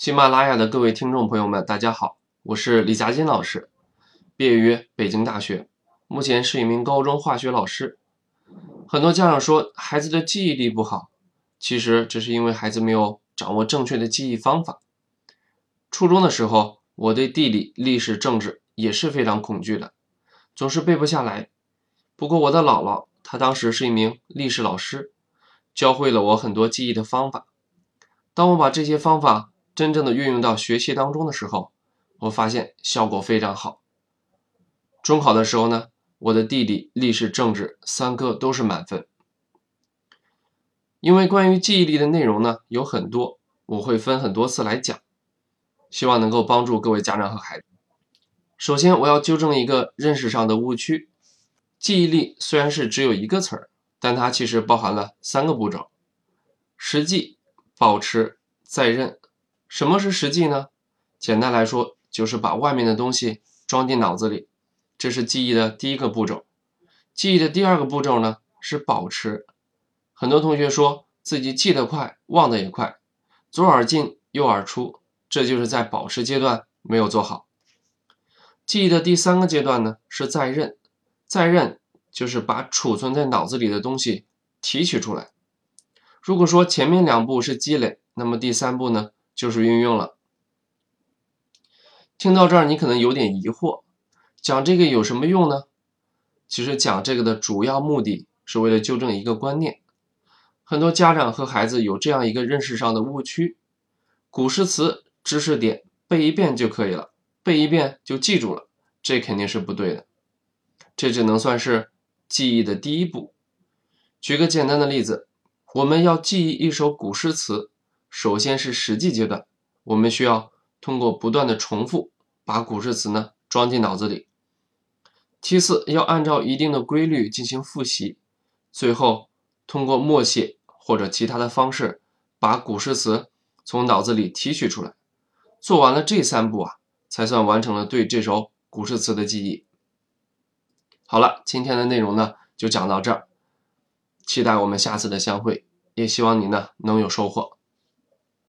喜马拉雅的各位听众朋友们，大家好，我是李佳金老师，毕业于北京大学，目前是一名高中化学老师。很多家长说孩子的记忆力不好，其实这是因为孩子没有掌握正确的记忆方法。初中的时候，我对地理、历史、政治也是非常恐惧的，总是背不下来。不过我的姥姥，她当时是一名历史老师，教会了我很多记忆的方法。当我把这些方法，真正的运用到学习当中的时候，我发现效果非常好。中考的时候呢，我的地理、历史、政治三科都是满分。因为关于记忆力的内容呢有很多，我会分很多次来讲，希望能够帮助各位家长和孩子。首先，我要纠正一个认识上的误区：记忆力虽然是只有一个词儿，但它其实包含了三个步骤：实际、保持、再认。什么是实际呢？简单来说，就是把外面的东西装进脑子里，这是记忆的第一个步骤。记忆的第二个步骤呢是保持。很多同学说自己记得快，忘得也快，左耳进右耳出，这就是在保持阶段没有做好。记忆的第三个阶段呢是再认，再认就是把储存在脑子里的东西提取出来。如果说前面两步是积累，那么第三步呢？就是运用了。听到这儿，你可能有点疑惑，讲这个有什么用呢？其实讲这个的主要目的是为了纠正一个观念。很多家长和孩子有这样一个认识上的误区：古诗词知识点背一遍就可以了，背一遍就记住了，这肯定是不对的。这只能算是记忆的第一步。举个简单的例子，我们要记忆一首古诗词。首先是实际阶段，我们需要通过不断的重复，把古诗词呢装进脑子里。其次，要按照一定的规律进行复习，最后通过默写或者其他的方式，把古诗词从脑子里提取出来。做完了这三步啊，才算完成了对这首古诗词的记忆。好了，今天的内容呢就讲到这儿，期待我们下次的相会，也希望你呢能有收获。